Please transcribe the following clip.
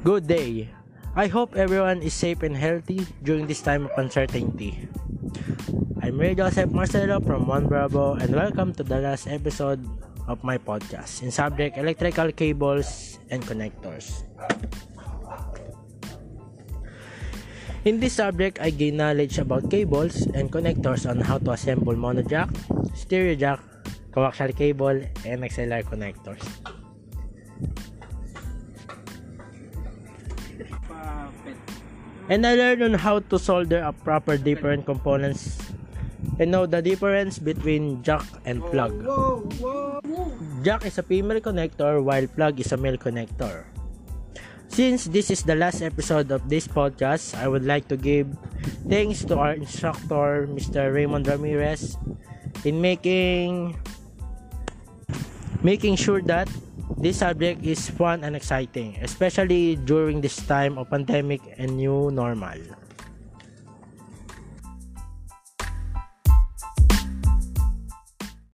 Good day. I hope everyone is safe and healthy during this time of uncertainty. I'm Ray Joseph Marcelo from One Bravo and welcome to the last episode of my podcast in subject electrical cables and connectors. In this subject, I gain knowledge about cables and connectors on how to assemble mono jack, stereo jack, coaxial cable, and XLR connectors. And I learned on how to solder up proper different components and know the difference between jack and plug. Jack is a female connector while plug is a male connector. Since this is the last episode of this podcast, I would like to give thanks to our instructor, Mr. Raymond Ramirez, in making making sure that this subject is fun and exciting, especially during this time of pandemic and new normal.